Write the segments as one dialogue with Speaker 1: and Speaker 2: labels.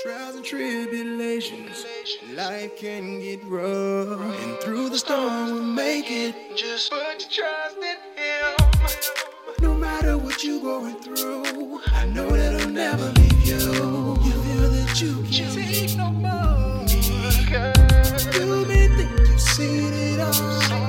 Speaker 1: Trials and tribulations, life can get rough. And through the storm, we'll make it. Just put your trust in Him. No matter what you're going through, I know that I'll never leave you. You feel that you can't take no more. You may think you've seen it all.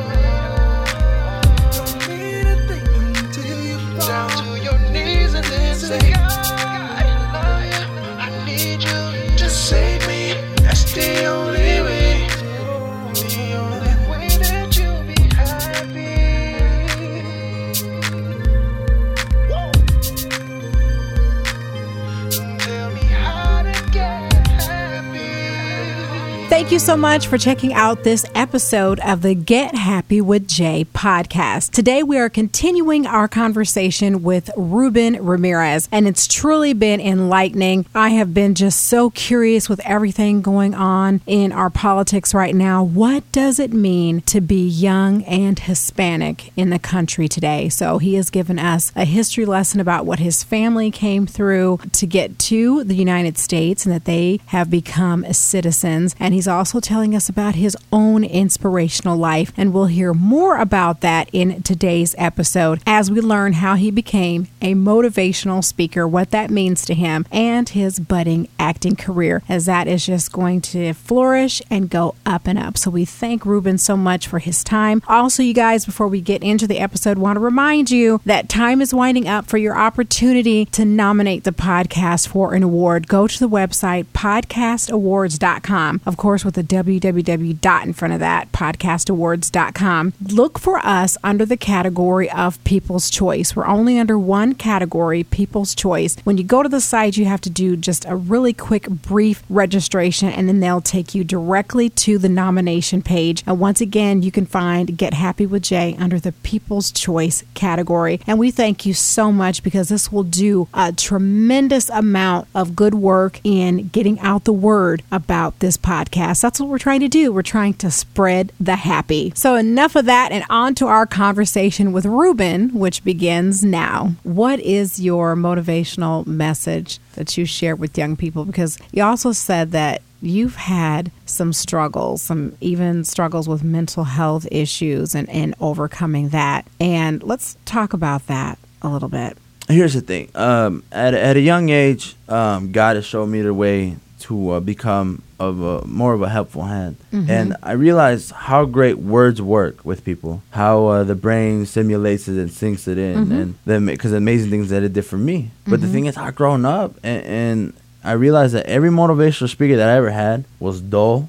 Speaker 2: Thank you so much for checking out this episode of the Get Happy with Jay podcast. Today we are continuing our conversation with Ruben Ramirez, and it's truly been enlightening. I have been just so curious with everything going on in our politics right now. What does it mean to be young and Hispanic in the country today? So he has given us a history lesson about what his family came through to get to the United States and that they have become citizens. And he's also telling us about his own inspirational life. And we'll hear more about that in today's episode as we learn how he became a motivational speaker, what that means to him, and his budding acting career, as that is just going to flourish and go up and up. So we thank Ruben so much for his time. Also, you guys, before we get into the episode, want to remind you that time is winding up for your opportunity to nominate the podcast for an award. Go to the website podcastawards.com. Of course, with a www dot in front of that, podcastawards.com. Look for us under the category of People's Choice. We're only under one category, People's Choice. When you go to the site, you have to do just a really quick, brief registration, and then they'll take you directly to the nomination page. And once again, you can find Get Happy with Jay under the People's Choice category. And we thank you so much because this will do a tremendous amount of good work in getting out the word about this podcast. That's what we're trying to do. We're trying to spread the happy. So, enough of that, and on to our conversation with Ruben, which begins now. What is your motivational message that you share with young people? Because you also said that you've had some struggles, some even struggles with mental health issues and, and overcoming that. And let's talk about that a little bit.
Speaker 3: Here's the thing. Um, at at a young age, um, God has shown me the way to uh, become of a more of a helpful hand, and I realized how great words work with people. How uh, the brain simulates it and sinks it in, and then because amazing things that it did for me. But the thing is, I grown up and. and I realized that every motivational speaker that I ever had was dull,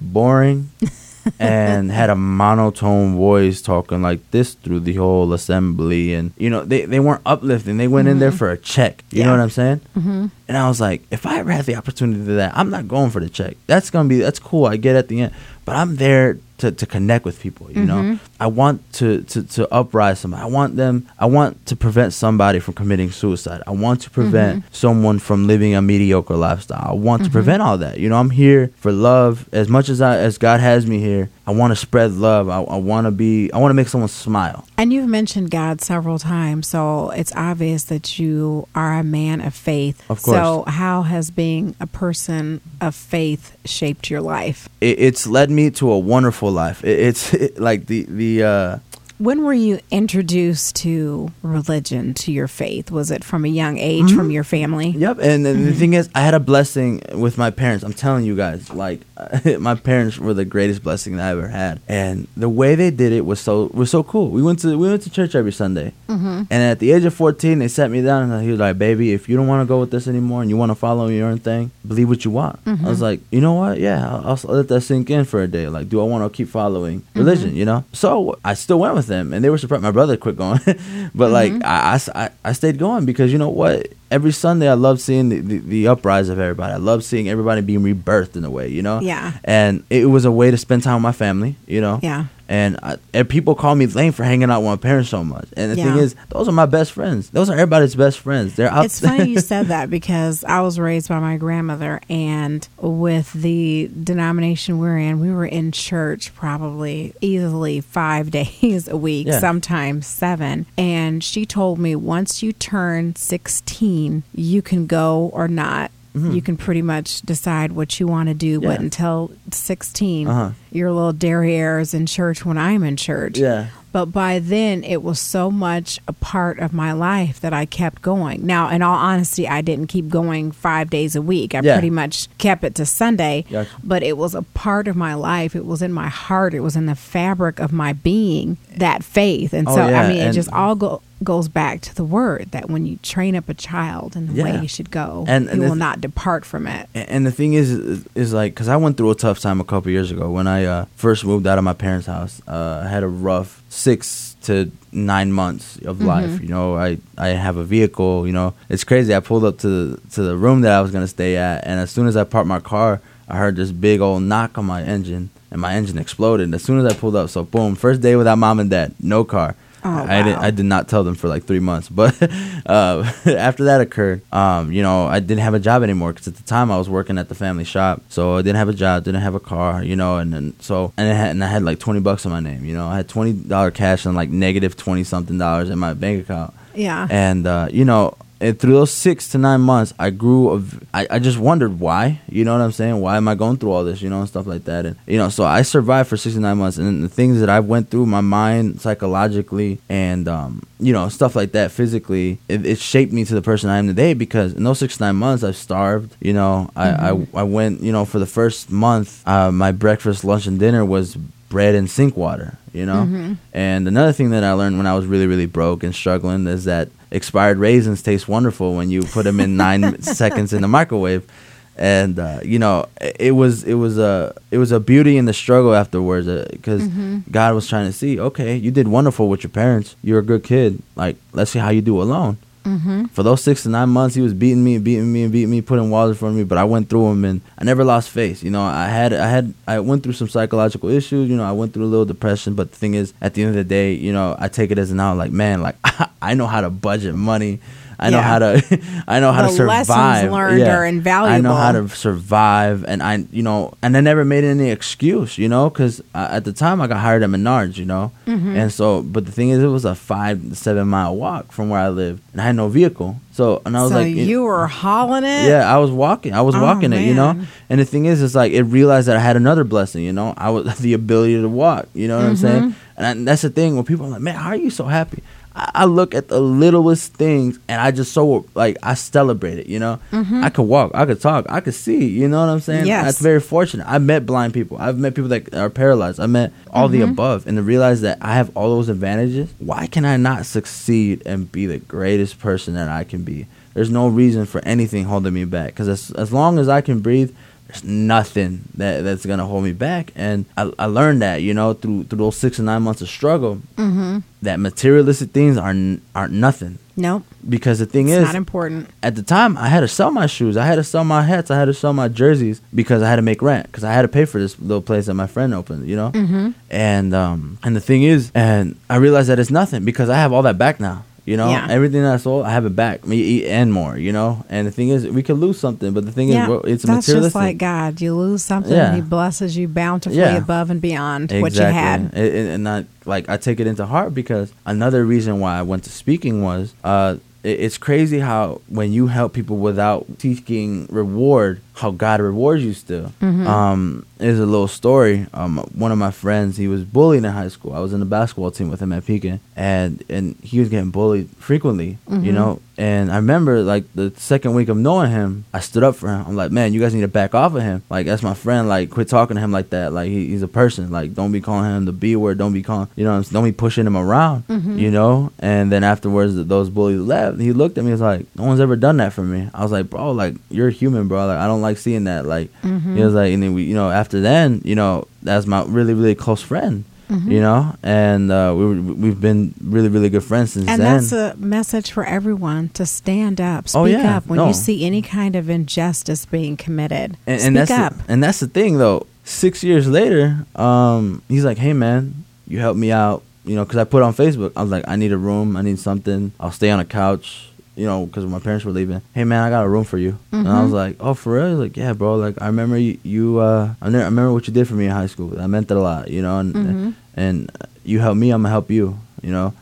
Speaker 3: boring, and had a monotone voice talking like this through the whole assembly. And, you know, they, they weren't uplifting. They went in there for a check. You know what I'm saying? Mm-hmm. And I was like, if I ever had the opportunity to do that, I'm not going for the check. That's going to be, that's cool. I get at the end. But I'm there to, to connect with people, you know? Mm-hmm. I want to, to, to uprise somebody. I want them, I want to prevent somebody from committing suicide. I want to prevent mm-hmm. someone from living a mediocre lifestyle. I want to mm-hmm. prevent all that. You know, I'm here for love. As much as I, as God has me here, I want to spread love. I, I want to be, I want to make someone smile.
Speaker 2: And you've mentioned God several times, so it's obvious that you are a man of faith.
Speaker 3: Of course.
Speaker 2: So, how has being a person of faith shaped your life?
Speaker 3: It, it's led me to a wonderful life. It, it's like the, the, uh,
Speaker 2: When were you introduced to religion, to your faith? Was it from a young age, from mm-hmm. your family?
Speaker 3: Yep, and, then the mm-hmm. thing is, I had a blessing with my parents. I'm telling you guys, like my parents were the greatest blessing that I ever had, and the way they did it was so was so cool. We went to we went to church every Sunday, mm-hmm. and at the age of 14, they sat me down and he was like, "Baby, if you don't want to go with this anymore and you want to follow your own thing, believe what you want." I was like, "You know what? Yeah, I'll, I'll let that sink in for a day. Like, do I want to keep following religion? You know?" So I still went with them, and they were surprised. My brother quit going, but like mm-hmm. I, I, I stayed going because you know what? Every Sunday, I love seeing the, the, the uprise of everybody. I love seeing everybody being rebirthed in a way, you know.
Speaker 2: Yeah.
Speaker 3: And it was a way to spend time with my family, you know.
Speaker 2: Yeah.
Speaker 3: And, I, and people call me lame for hanging out with my parents so much. And the
Speaker 2: Yeah.
Speaker 3: thing is, those are my best friends. Those are everybody's best friends. They're out.
Speaker 2: It's funny you said that because I was raised by my grandmother, and with the denomination we're in, we were in church probably easily five days a week,
Speaker 3: Yeah.
Speaker 2: sometimes seven. And she told me once you turn 16, you can go or not
Speaker 3: Mhm.
Speaker 2: you can pretty much decide what you want to do. But until 16,
Speaker 3: Uh-huh.
Speaker 2: your little derriere is in church when I'm in church.
Speaker 3: Yeah.
Speaker 2: But by then, it was so much a part of my life that I kept going. Now, in all honesty, I didn't keep going five days a week. I
Speaker 3: Yeah.
Speaker 2: pretty much kept it to Sunday.
Speaker 3: Gotcha.
Speaker 2: But it was a part of my life. It was in my heart. It was in the fabric of my being, that faith. And
Speaker 3: Oh,
Speaker 2: so,
Speaker 3: yeah,
Speaker 2: I mean, it just all go, goes back to the word that when you train up a child in the
Speaker 3: Yeah.
Speaker 2: way he should go,
Speaker 3: And-
Speaker 2: he will
Speaker 3: if-
Speaker 2: not depart from it.
Speaker 3: And the thing is, is, is like, cause I went through a tough time a couple years ago when I uh, first moved out of my parents' house. Uh, I had a rough six to nine months of
Speaker 2: Mm-hmm.
Speaker 3: life. You know, I I have a vehicle. You know, it's crazy. I pulled up to the, to the room that I was gonna stay at, and as soon as I parked my car, I heard this big old knock on my engine, and my engine exploded. And as soon as I pulled up, so boom, first day without mom and dad, no car.
Speaker 2: Oh,
Speaker 3: I didn't.
Speaker 2: wow.
Speaker 3: I did not tell them for like three months. But uh, after that occurred, um, you know, I didn't have a job anymore because at the time I was working at the family shop, so I didn't have a job, didn't have a car, you know, and then so and I had, and I had like twenty bucks on my name, you know, I had twenty dollar cash and like negative twenty something dollars in my bank account,
Speaker 2: Yeah.
Speaker 3: and uh, you know. And through those six to nine months, I grew. Of, I, I just wondered why. You know what I'm saying? Why am I going through all this? You know, and stuff like that. And you know, so I survived for six to nine months, and the things that I went through, my mind psychologically, and um, you know, stuff like that physically, it, it shaped me to the person I am today. Because in those six to nine months, I've starved. You know, I I, I went. You know, for the first month, uh, my breakfast, lunch, and dinner was bread and sink water. You know, mm-hmm. and another thing that I learned when I was really really broke and struggling is that expired raisins taste wonderful when you put them in nine seconds in the microwave. And uh, you know it it was it was a it was a beauty in the struggle afterwards uh, because mm-hmm. God was trying to see okay you did wonderful with your parents. You're a good kid. Like let's see how you do alone
Speaker 2: Mm-hmm.
Speaker 3: for those six to nine months, he was beating me and beating me and beating me, putting walls in front of me. But I went through them, and I never lost faith. You know, I had, I had, I went through some psychological issues. You know, I went through a little depression. But the thing is, at the end of the day, you know, I take it as an out. Like, man, like I know how to budget money. I know
Speaker 2: Yeah.
Speaker 3: how to, I know how to
Speaker 2: The lessons
Speaker 3: survive.
Speaker 2: learned are invaluable.
Speaker 3: I know how to survive, and I, you know, and I never made any excuse, you know, because uh, at the time I got hired at Menards, you know,
Speaker 2: Mm-hmm.
Speaker 3: and so, but the thing is, it was a five to seven mile walk from where I lived, and I had no vehicle, so and I was
Speaker 2: so
Speaker 3: like,
Speaker 2: you were hauling it?
Speaker 3: yeah, I was walking. I was
Speaker 2: Oh,
Speaker 3: walking it, you know. And the thing is, it's like it realized that I had another blessing, you know. I was the ability to walk. You know what I'm saying?
Speaker 2: Mm-hmm.
Speaker 3: And that's the thing when people are like, "Man, how are you so happy?" I, look at the littlest things, and I just so like I celebrate it. You know, I could walk, I could talk, I could see. You know what I'm saying?
Speaker 2: Mm-hmm. Yes.
Speaker 3: That's very fortunate. I've met blind people. I've met people that are paralyzed. I met all the
Speaker 2: Mm-hmm.
Speaker 3: above, and to realize that I have all those advantages. Why can I not succeed and be the greatest person that I can be? There's no reason for anything holding me back. Because as, as long as I can breathe, there's nothing that that's gonna hold me back. And I, I learned that, you know, through through those six and nine months of struggle,
Speaker 2: Mm-hmm.
Speaker 3: that materialistic things are aren't nothing.
Speaker 2: Nope.
Speaker 3: Because the thing
Speaker 2: It's
Speaker 3: is,
Speaker 2: not important.
Speaker 3: at the time, I had to sell my shoes, I had to sell my hats, I had to sell my jerseys because I had to make rent because I had to pay for this little place that my friend opened, you know.
Speaker 2: Mm-hmm.
Speaker 3: And um and the thing is, and I realized that it's nothing because I have all that back now. You know,
Speaker 2: Yeah.
Speaker 3: everything that I sold, I have it back, me and more. You know, and the thing is, we could lose something, but the thing
Speaker 2: Yeah,
Speaker 3: is, it's
Speaker 2: that's
Speaker 3: materialistic.
Speaker 2: just like God. You lose something,
Speaker 3: Yeah.
Speaker 2: and He blesses you bountifully above and beyond what you had.
Speaker 3: And not like I take it into heart because another reason why I went to speaking was uh it- it's crazy how when you help people without seeking reward, how God rewards you still.
Speaker 2: Mm-hmm.
Speaker 3: Um, there's a little story. Um, one of my friends, he was bullied in high school. I was in the basketball team with him at Pekin, and and he was getting bullied frequently.
Speaker 2: Mm-hmm.
Speaker 3: You know, and I remember like the second week of knowing him, I stood up for him. I'm like, man, you guys need to back off of him. Like that's my friend. Like quit talking to him like that. Like he, he's a person. Like don't be calling him the B word. Don't be calling. You know, don't be pushing him around.
Speaker 2: Mm-hmm.
Speaker 3: You know. And then afterwards, those bullies left. He looked at me. He was like, no one's ever done that for me. I was like, bro, like you're human, bro. Like I don't like seeing that. Like
Speaker 2: Mm-hmm.
Speaker 3: he was like, and then we, you know, after then, you know, that's my really really close friend.
Speaker 2: Mm-hmm.
Speaker 3: You know, and uh, we were, we've been really really good friends since
Speaker 2: And
Speaker 3: then.
Speaker 2: that's a message for everyone to stand up, speak
Speaker 3: Oh, yeah.
Speaker 2: up when
Speaker 3: No.
Speaker 2: you see any kind of injustice being committed.
Speaker 3: and,
Speaker 2: speak
Speaker 3: and that's
Speaker 2: up.
Speaker 3: The, and that's the thing though. Six years later, um, he's like, "Hey man, you helped me out." You know, because I put on Facebook, I was like, "I need a room. I need something. I'll stay on a couch." You know, because my parents were leaving. Hey man, I got a room for you. And I was like, "Oh, for real?" He's like, "Yeah, bro. Like, I remember you. you uh, I, remember what you did for me in high school. That meant that a lot. You know, and
Speaker 2: Mhm.
Speaker 3: and you helped me. I'm gonna help you. You know."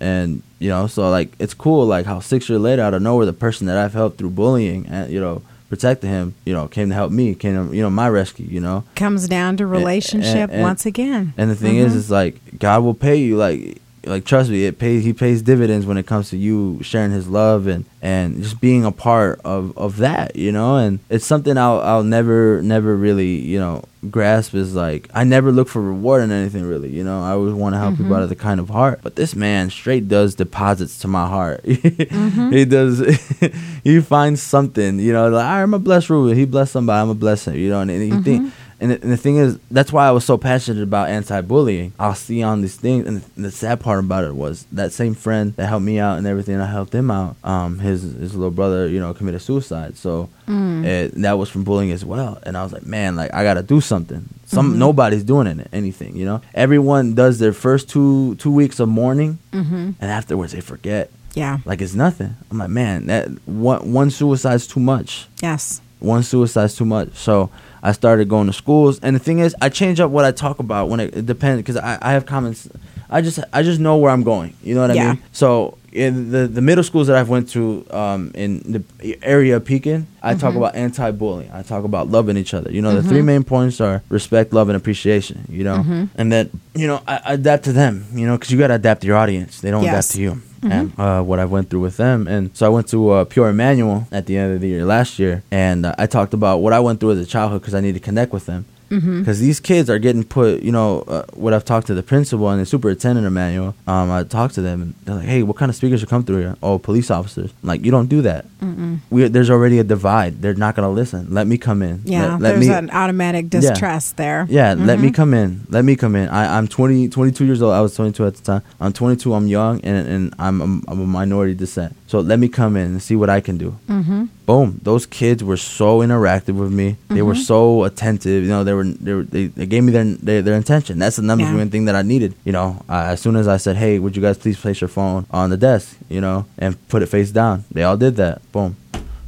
Speaker 3: and you know so like it's cool like how six years later out of nowhere the person that i've helped through bullying and you know protecting him, you know, came to help me, came to, you know, my rescue, you know.
Speaker 2: Comes down to relationship
Speaker 3: and-
Speaker 2: once again.
Speaker 3: And the thing is, is like God will pay you. Like, like trust me, it pays. He pays dividends when it comes to you sharing His love and and just being a part of of that. You know, and it's something I'll I'll never never really you know grasp is like I never look for reward in anything really. You know, I always want to help people mm-hmm. out of the kind of heart. But this man straight does deposits to my heart. Mm-hmm. he does. he finds something. You know, like I'm a blessed Ruben. He blessed somebody. I'm a blessing. You know, and, and he think. Mm-hmm. And the, and the thing is, that's why I was so passionate about anti-bullying. I'll see on these things, and the, and the sad part about it was that same friend that helped me out and everything, I helped him out. Um, his his little brother, you know, committed suicide. So it, that was from bullying as well. And I was like, man, like I gotta do something. Some mm-hmm. nobody's doing it, anything, you know. Everyone does their first two two weeks of mourning, mm-hmm. and afterwards they forget.
Speaker 2: Yeah.
Speaker 3: Like it's nothing. I'm like, man, that one one suicide's too much
Speaker 2: Yes.
Speaker 3: One suicide's too much. So I started going to schools, and the thing is, I change up what I talk about when it, it depends because I, I have comments. I just I just know where I'm going. You know what I
Speaker 2: Yeah.
Speaker 3: mean? So in the the middle schools that I've went to um, in the area of Pekin, I talk mm-hmm. about anti-bullying. I talk about loving each other. You know, the three mm-hmm. main points are respect, love, and appreciation. You know, mm-hmm. and that you know I, I adapt to them. You know, because you got to adapt to your audience. They don't
Speaker 2: Yes.
Speaker 3: adapt to you. And uh, what I went through with them, and so I went to uh, Pure Emmanuel at the end of the year last year, and uh, I talked about what I went through as a childhood because I need to connect with them. Because these kids are getting put, you know, uh, what I've talked to the principal and the superintendent Emmanuel. Um, I talked to them, and they're like, "Hey, what kind of speakers should come through here? Oh, police officers. I'm like, you don't do that. We, there's already a divide. They're not gonna listen. Let me come in.
Speaker 2: Yeah.
Speaker 3: Let, let
Speaker 2: There's
Speaker 3: me,
Speaker 2: an automatic distrust there.
Speaker 3: yeah, let me come in. Let me come in. I, I'm 20, 22 years old. I was 22 at the time. I'm 22. I'm young, and, and I'm, a, I'm a minority descent. So let me come in and see what I can do. Mm-hmm. Boom. Those kids were so interactive with me. They were so attentive. You know, they were they, were, they, they gave me their, their their intention. That's the number
Speaker 2: Yeah.
Speaker 3: one thing that I needed. You know, uh, as soon as I said, "Hey, would you guys please place your phone on the desk?" You know, and put it face down. They all did that. Boom.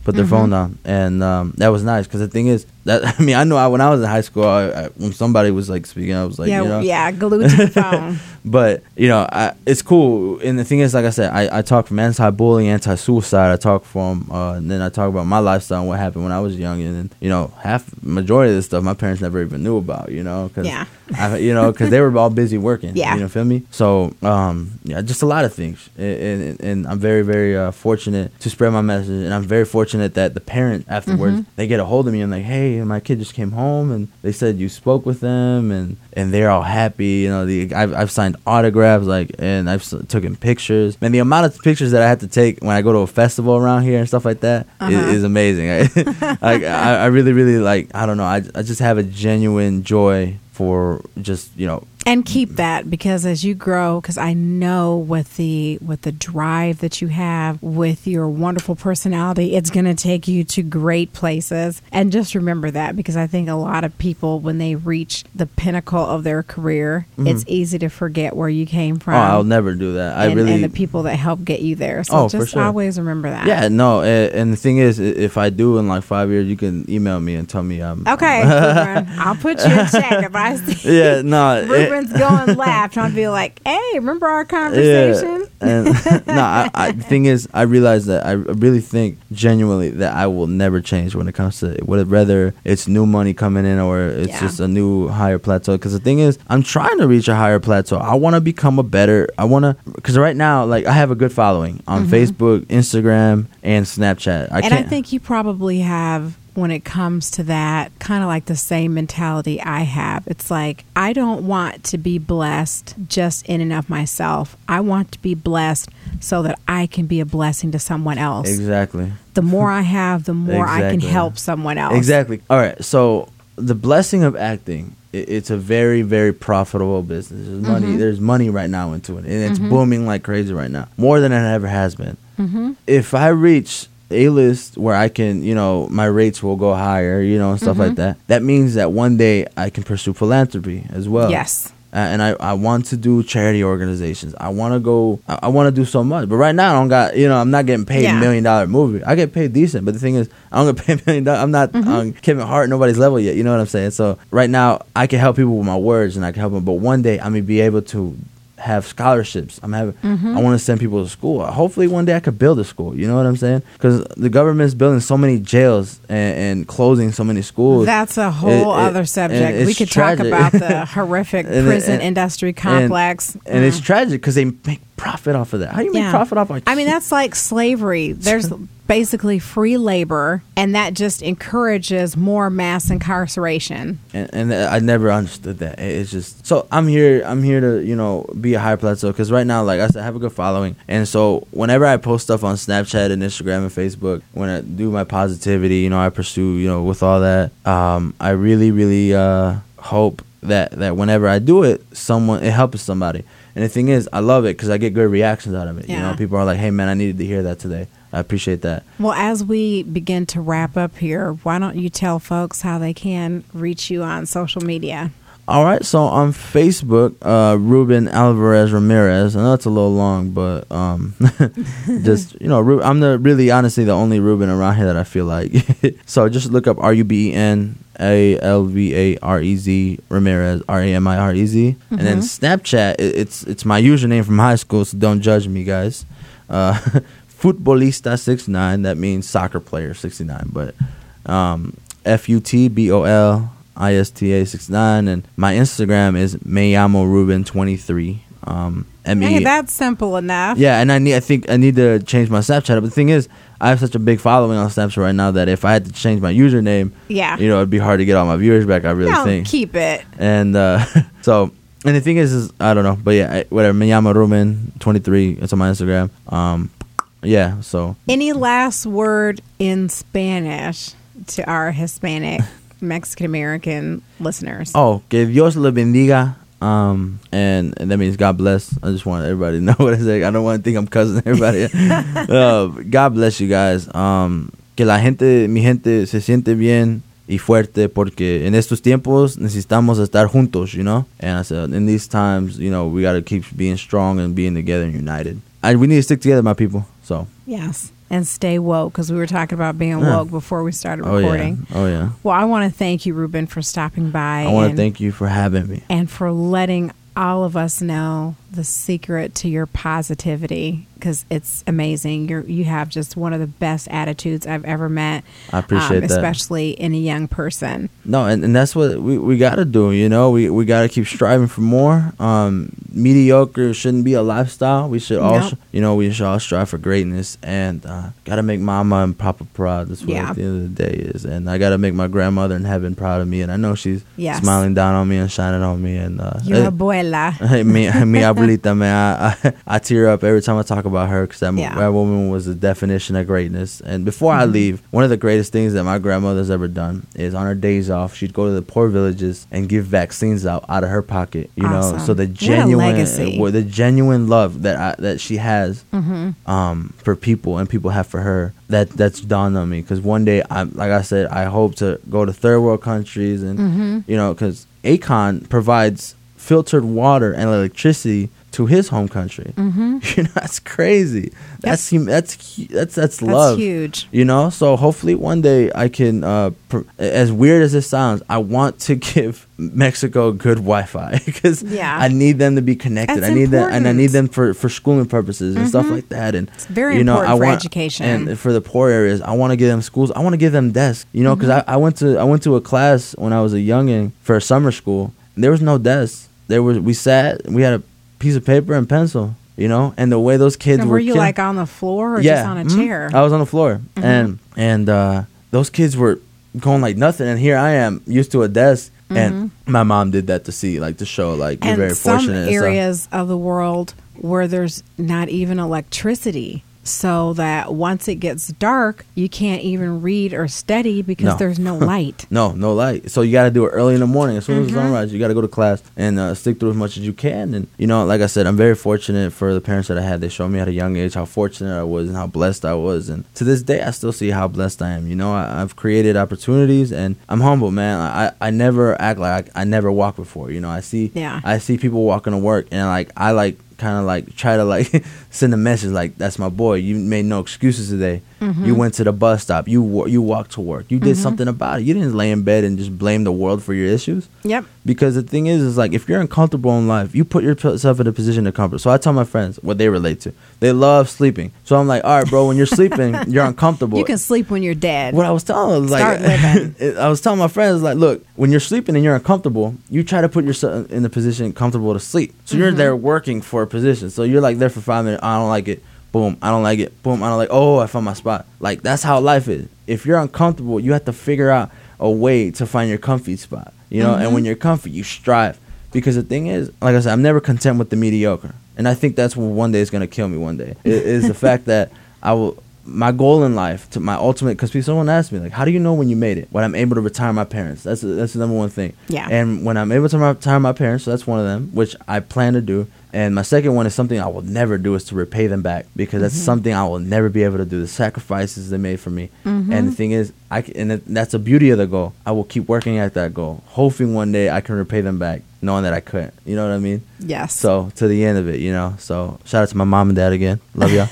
Speaker 3: Put their phone down, and um, that was nice. Because the thing is, that I mean, I know I, when I was in high school, I, I, when somebody was like speaking, I was like,
Speaker 2: yeah.
Speaker 3: you know,
Speaker 2: Yeah. Glued to the phone.
Speaker 3: but you know, I, it's cool. And the thing is, like I said, I, I talk from anti-bullying, anti-suicide. I talk from, uh, and then I talk about my lifestyle and what happened when I was young. And then, you know, half majority of this stuff my parents never even knew about. You know, because
Speaker 2: Yeah.
Speaker 3: I, you know, because they were all busy working.
Speaker 2: Yeah.
Speaker 3: you know, feel me? So, um, yeah, just a lot of things, and, and, and I'm very, very uh, fortunate to spread my message, and I'm very fortunate that the parent afterwards they get a hold of me and like, hey, my kid just came home, and they said you spoke with them, and and they're all happy. You know, the I've, I've signed autographs, like, and I've s- taken pictures. Man, the amount of pictures that I have to take when I go to a festival around here and stuff like that is
Speaker 2: Uh-huh.
Speaker 3: is amazing. like, I, I really, really like. I don't know. I, I just have a genuine joy for just you know
Speaker 2: and keep that because as you grow because i know with the with the drive that you have with your wonderful personality it's going to take you to great places and just remember that because i think a lot of people when they reach the pinnacle of their career it's easy to forget where you came from
Speaker 3: Mm-hmm. Oh, I'll never do that. I
Speaker 2: and,
Speaker 3: really
Speaker 2: and the people that help get you there so
Speaker 3: Oh, for
Speaker 2: just
Speaker 3: sure.
Speaker 2: always remember that
Speaker 3: Yeah, no, and, and the thing is, if I do in like five years, you can email me and tell me I'm
Speaker 2: okay Ruben, i'll put you in check if i see
Speaker 3: yeah, no, it-
Speaker 2: Ruben's going left. I'll be like, "Hey, remember our conversation?"
Speaker 3: and no, I, I, the thing is, I realize that I really think genuinely that I will never change when it comes to whether whether it's new money coming in or it's
Speaker 2: Yeah.
Speaker 3: just a new higher plateau. Because the thing is, I'm trying to reach a higher plateau. I want to become a better. I want to because right now, like I have a good following on Facebook, Instagram, and Snapchat. I
Speaker 2: Mm-hmm. and I think you probably have when it comes to that kind of like the same mentality I have. It's like I don't want to be blessed just in and of myself. I want to be blessed so that I can be a blessing to someone else.
Speaker 3: exactly.
Speaker 2: The more I have, the more I can help someone else.
Speaker 3: Exactly. All right. So the blessing of acting it's a very, very profitable business. There's money.
Speaker 2: Mm-hmm.
Speaker 3: There's money right now into it, and it's booming like crazy right now, more than it ever has been.
Speaker 2: Mm-hmm.
Speaker 3: If I reach a list where I can, you know, my rates will go higher, you know, and stuff
Speaker 2: Mm-hmm.
Speaker 3: like that. That means that one day I can pursue philanthropy as well.
Speaker 2: Yes.
Speaker 3: Uh, and I, I want to do charity organizations. I want to go. I, I want to do so much, but right now I don't got. You know, I'm not getting paid
Speaker 2: Yeah.
Speaker 3: a million dollar movie. I get paid decent, but the thing is, I don't get paid a million dollars. I'm not
Speaker 2: Mm-hmm.
Speaker 3: on Kevin Hart, nobody's level yet. You know what I'm saying? So right now, I can help people with my words, and I can help them. But one day, I'm gonna be able to have scholarships. I'm having.
Speaker 2: Mm-hmm.
Speaker 3: I want to send people to school. Hopefully, one day I could build a school. You know what I'm saying? Because the government's building so many jails and, and closing so many schools.
Speaker 2: That's a whole
Speaker 3: It- it-
Speaker 2: other
Speaker 3: and
Speaker 2: subject. We could
Speaker 3: tragic.
Speaker 2: talk about the horrific prison
Speaker 3: and-
Speaker 2: industry complex.
Speaker 3: and it's
Speaker 2: Mm.
Speaker 3: tragic because they make profit off of that. How do you make profit off? Of
Speaker 2: I mean, that's like slavery. There's basically free labor, and that just encourages more mass incarceration.
Speaker 3: and, and I never understood that. It's just so I'm here. I'm here to you know be a high plateau because right now, like I said, I have a good following, and so whenever I post stuff on Snapchat and Instagram and Facebook, when I do my positivity, you know, I pursue you know with all that. Um, I really, really uh, hope that that whenever I do it, someone it helps somebody. And the thing is, I love it because I get good reactions out of it. You know, people are like, "Hey, man, I needed to hear that today." I appreciate that.
Speaker 2: Well, as we begin to wrap up here, why don't you tell folks how they can reach you on social media?
Speaker 3: All right, so on Facebook, uh, Ruben Alvarez Ramirez. I know it's a little long, but um, just you know, I'm the really honestly the only Ruben around here that I feel like. so just look up R U B E N A L V A R E Z Ramirez R A M I R E Z, and then Snapchat. It, it's it's my username from high school, so don't judge me, guys. Uh, Futbolista six nine. That means soccer player sixty nine, but um, F U T B O L I S T A six nine, and my Instagram is Mayamo Ruben twenty three. Um, M
Speaker 2: Hey, that's simple enough.
Speaker 3: Yeah, and I need. I think I need to change my Snapchat. But the thing is, I have such a big following on Snapchat right now that if I had to change my username,
Speaker 2: Yeah.
Speaker 3: you know, it'd be hard to get all my viewers back. I really
Speaker 2: no,
Speaker 3: think.
Speaker 2: keep it.
Speaker 3: And uh, so, and the thing is, is I don't know, but yeah, I, whatever. Mayamo Ruben twenty three. It's on my Instagram. Um, yeah. So
Speaker 2: Any last word in Spanish to our Hispanic, Mexican American listeners?
Speaker 3: Oh, que Dios le bendiga. Um, and, and that means God bless. I just want everybody to know what I say. I don't want to think I'm cussing everybody. uh, God bless you guys. Um, que la gente, mi gente, se siente bien y fuerte porque en estos tiempos necesitamos estar juntos, you know? And I said, in these times, you know, we got to keep being strong and being together and united. And we need to stick together, my people. So,
Speaker 2: Yes. And stay woke because we were talking about being
Speaker 3: Yeah.
Speaker 2: woke before we started
Speaker 3: oh yeah,
Speaker 2: recording.
Speaker 3: oh yeah.
Speaker 2: Well, I want to thank you, Ruben, for stopping by.
Speaker 3: I want to thank you for having me.
Speaker 2: and for letting all of us know the secret to your positivity because it's amazing. You're you have just one of the best attitudes I've ever met.
Speaker 3: I appreciate that.
Speaker 2: especially in a young person.
Speaker 3: No, and, and that's what we, we got to do. You know, we we got to keep striving for more. Um, mediocre shouldn't be a lifestyle. We should all,
Speaker 2: Nope.
Speaker 3: you know, we should all strive for greatness, and uh, got to make mama and papa proud. That's what
Speaker 2: Yeah.
Speaker 3: at the end of the day is, and I got to make my grandmother in heaven proud of me, and I know she's
Speaker 2: Yes.
Speaker 3: smiling down on me and shining on me, and uh,
Speaker 2: Your
Speaker 3: eh,
Speaker 2: abuela.
Speaker 3: Hey, mi, mi abuelita, man, I, I, I tear up every time I talk about her because that,
Speaker 2: Yeah.
Speaker 3: that woman was the definition of greatness. And before I
Speaker 2: Mhm.
Speaker 3: leave, one of the greatest things that my grandmother's ever done is on her days off, she'd go to the poor villages and give vaccines out out of her pocket. You know, so the genuine, the genuine love that I, that she has
Speaker 2: hmm
Speaker 3: um, for people and people have for her. That that's dawned on me because one day, I like I said, I hope to go to third world countries and
Speaker 2: hmm
Speaker 3: you know, because Akon provides filtered water and electricity to his home country.
Speaker 2: hmm
Speaker 3: You know, that's crazy. That's hum- that's that's that's
Speaker 2: That's
Speaker 3: love.
Speaker 2: huge.
Speaker 3: You know, so hopefully one day I can. Uh, pr- as weird as it sounds, I want to give Mexico good Wi-Fi because
Speaker 2: Yeah.
Speaker 3: I need them to be connected.
Speaker 2: That's
Speaker 3: I need them, and I need them for for schooling purposes and stuff
Speaker 2: Mhm.
Speaker 3: like that. And
Speaker 2: It's very
Speaker 3: you know,
Speaker 2: important
Speaker 3: I
Speaker 2: for
Speaker 3: want,
Speaker 2: education.
Speaker 3: and for the poor areas. I want to give them schools. I want to give them desks. You know, because
Speaker 2: Mm-hmm.
Speaker 3: I, I went to I went to a class when I was a youngin for a summer school. And there was no desk. There was we sat. We had a piece of paper and pencil. You know, and the way those kids
Speaker 2: And
Speaker 3: were
Speaker 2: were you like on the floor or just on a
Speaker 3: mhm.
Speaker 2: chair?
Speaker 3: I was on the floor,
Speaker 2: Mhm.
Speaker 3: and and uh, those kids were going like nothing, and here I am used to a desk, and my mom did that to see, like to show, like you're
Speaker 2: Mm-hmm. and
Speaker 3: very
Speaker 2: some
Speaker 3: fortunate. stuff.
Speaker 2: areas of the world where there's not even electricity so that once it gets dark you can't even read or study because
Speaker 3: No.
Speaker 2: there's no light
Speaker 3: No, no light. So you got to do it early in the morning. As soon as
Speaker 2: Mhm.
Speaker 3: the sunrise, you got to go to class and uh, stick through as much as you can. And you know, like I said, I'm very fortunate for the parents that I had. They showed me at a young age how fortunate I was and how blessed I was. And to this day, I still see how blessed I am. You know, I, I've created opportunities, and I'm humble, man. I I never act like I, I never walked before. You know, I see
Speaker 2: Yeah.
Speaker 3: I see people walking to work, and like I like kind of like try to like send a message like that's my boy. You made no excuses today.
Speaker 2: Mm-hmm.
Speaker 3: You went to the bus stop. You wa- you walked to work. You did something about it. You didn't lay in bed and just blame the world for your issues
Speaker 2: yep
Speaker 3: Because the thing is, is like if you're uncomfortable in life, you put yourself in a position of comfort. So I tell my friends what they relate to. They love sleeping. So I'm like, all right, bro, when you're sleeping, you're uncomfortable.
Speaker 2: You can sleep when you're dead.
Speaker 3: What I was telling was like. I was telling my friends like, look, when you're sleeping and you're uncomfortable, you try to put yourself in a position comfortable to sleep. So you're
Speaker 2: Mm-hmm.
Speaker 3: there working for a position. So you're like there for five minutes. I don't like it. Boom. I don't like it. Boom. I don't like. Oh, I found my spot. Like that's how life is. If you're uncomfortable, you have to figure out a way to find your comfy spot. You know,
Speaker 2: Mm-hmm.
Speaker 3: and when you're comfy, you strive. Because the thing is, like I said, I'm never content with the mediocre, and I think that's what one day is gonna kill me. One day It is the fact that I will. My goal in life, to my ultimate, because people someone asked me like, "How do you know when you made it?" When I'm able to retire my parents, that's that's the number one thing.
Speaker 2: Yeah.
Speaker 3: And when I'm able to retire my parents, so that's one of them, which I plan to do. And my second one is something I will never do is to repay them back because that's mm-hmm. something I will never be able to do. The sacrifices they made for me, mm-hmm. and the thing is, I and that's the beauty of the goal. I will keep working at that goal, hoping one day I can repay them back, knowing that I couldn't. You know what I mean?
Speaker 2: yes.
Speaker 3: So to the end of it, you know. So shout out to my mom and dad again. Love y'all.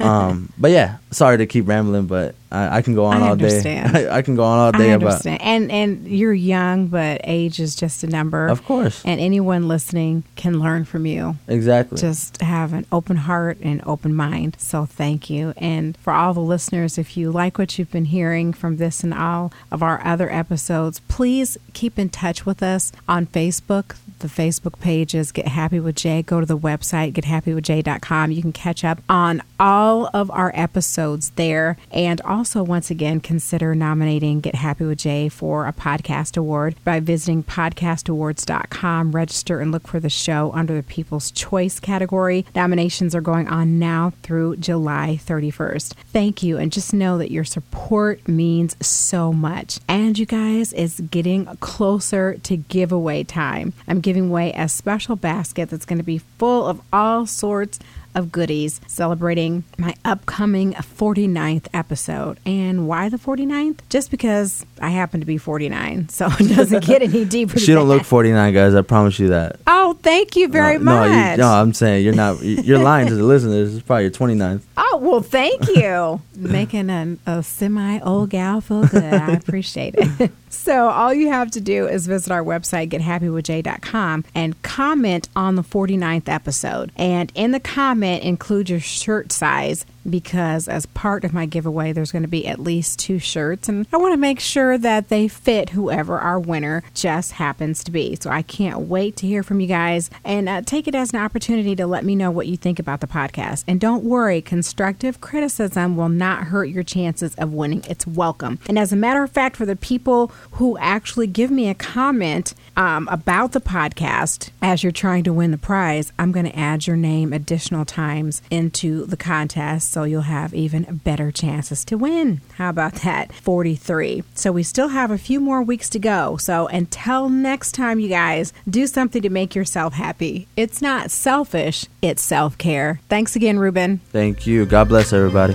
Speaker 3: um, but yeah, sorry to keep rambling, but I, I can go on
Speaker 2: I
Speaker 3: all day. I, can go on all day
Speaker 2: I
Speaker 3: about.
Speaker 2: And and you're young, but age is just a number.
Speaker 3: Of course,
Speaker 2: And anyone listening can learn from you.
Speaker 3: exactly.
Speaker 2: Just have an open heart and open mind. So thank you. And for all the listeners, if you like what you've been hearing from this and all of our other episodes, please keep in touch with us on Facebook. The Facebook pages, Get Happy with Jay. Go to the website, gethappywithjay.com. You can catch up on all of our episodes there. And also, once again, consider nominating Get Happy with Jay for a podcast award by visiting podcastawards.com. Register and look for the show under the People's Choice category. Nominations are going on now through July 31st. Thank you. And just know that your support means so much. And you guys, it's getting closer to giveaway time. I'm giving away a special basket that's going to be full of all sorts of goodies celebrating my upcoming 49th episode. And why the 49th? Just because I happen to be 49. So it doesn't get any deeper.
Speaker 3: she don't look 49, guys. I promise you that.
Speaker 2: Oh, thank you very
Speaker 3: no,
Speaker 2: much.
Speaker 3: No, you, no, I'm saying you're not. You're lying to the listeners. It's probably your 29th.
Speaker 2: Oh, well, thank you. Making a, a semi old gal feel good. I appreciate it. so, all you have to do is visit our website, gethappywithjay.com, and comment on the 49th episode. And in the comment, include your shirt size because as part of my giveaway, there's going to be at least two shirts. And I want to make sure that they fit whoever our winner just happens to be. So, I can't wait to hear from you guys and uh, take it as an opportunity to let me know what you think about the podcast. And don't worry, constructive criticism will not hurt your chances of winning. It's welcome. And as a matter of fact, for the people who actually give me a comment um, about the podcast as you're trying to win the prize, I'm going to add your name additional times into the contest so you'll have even better chances to win. How about that? 43. So we still have a few more weeks to go. So until next time, you guys, do something to make yourself happy. It's not selfish, it's self care. Thanks again, Ruben.
Speaker 3: Thank you. God bless everybody.